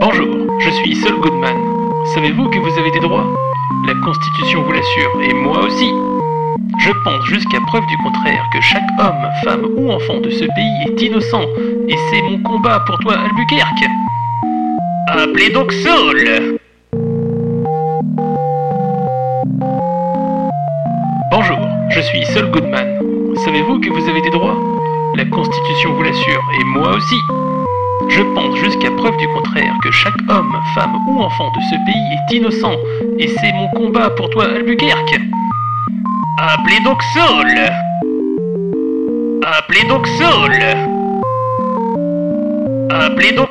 Bonjour, je suis Saul Goodman. Savez-vous que vous avez des droits? La Constitution vous l'assure, et moi aussi. Je pense jusqu'à preuve du contraire que chaque homme, femme ou enfant de ce pays est innocent, et c'est mon combat pour toi, Albuquerque. Appelez donc Saul Bonjour, je suis Saul Goodman. Savez-vous que vous avez des droits? La Constitution vous l'assure, et moi aussi. Je pense jusqu'à preuve du contraire que chaque homme, femme ou enfant de ce pays est innocent, et c'est mon combat pour toi, Albuquerque. Appelez donc Saul Appelez donc Saul Appelez donc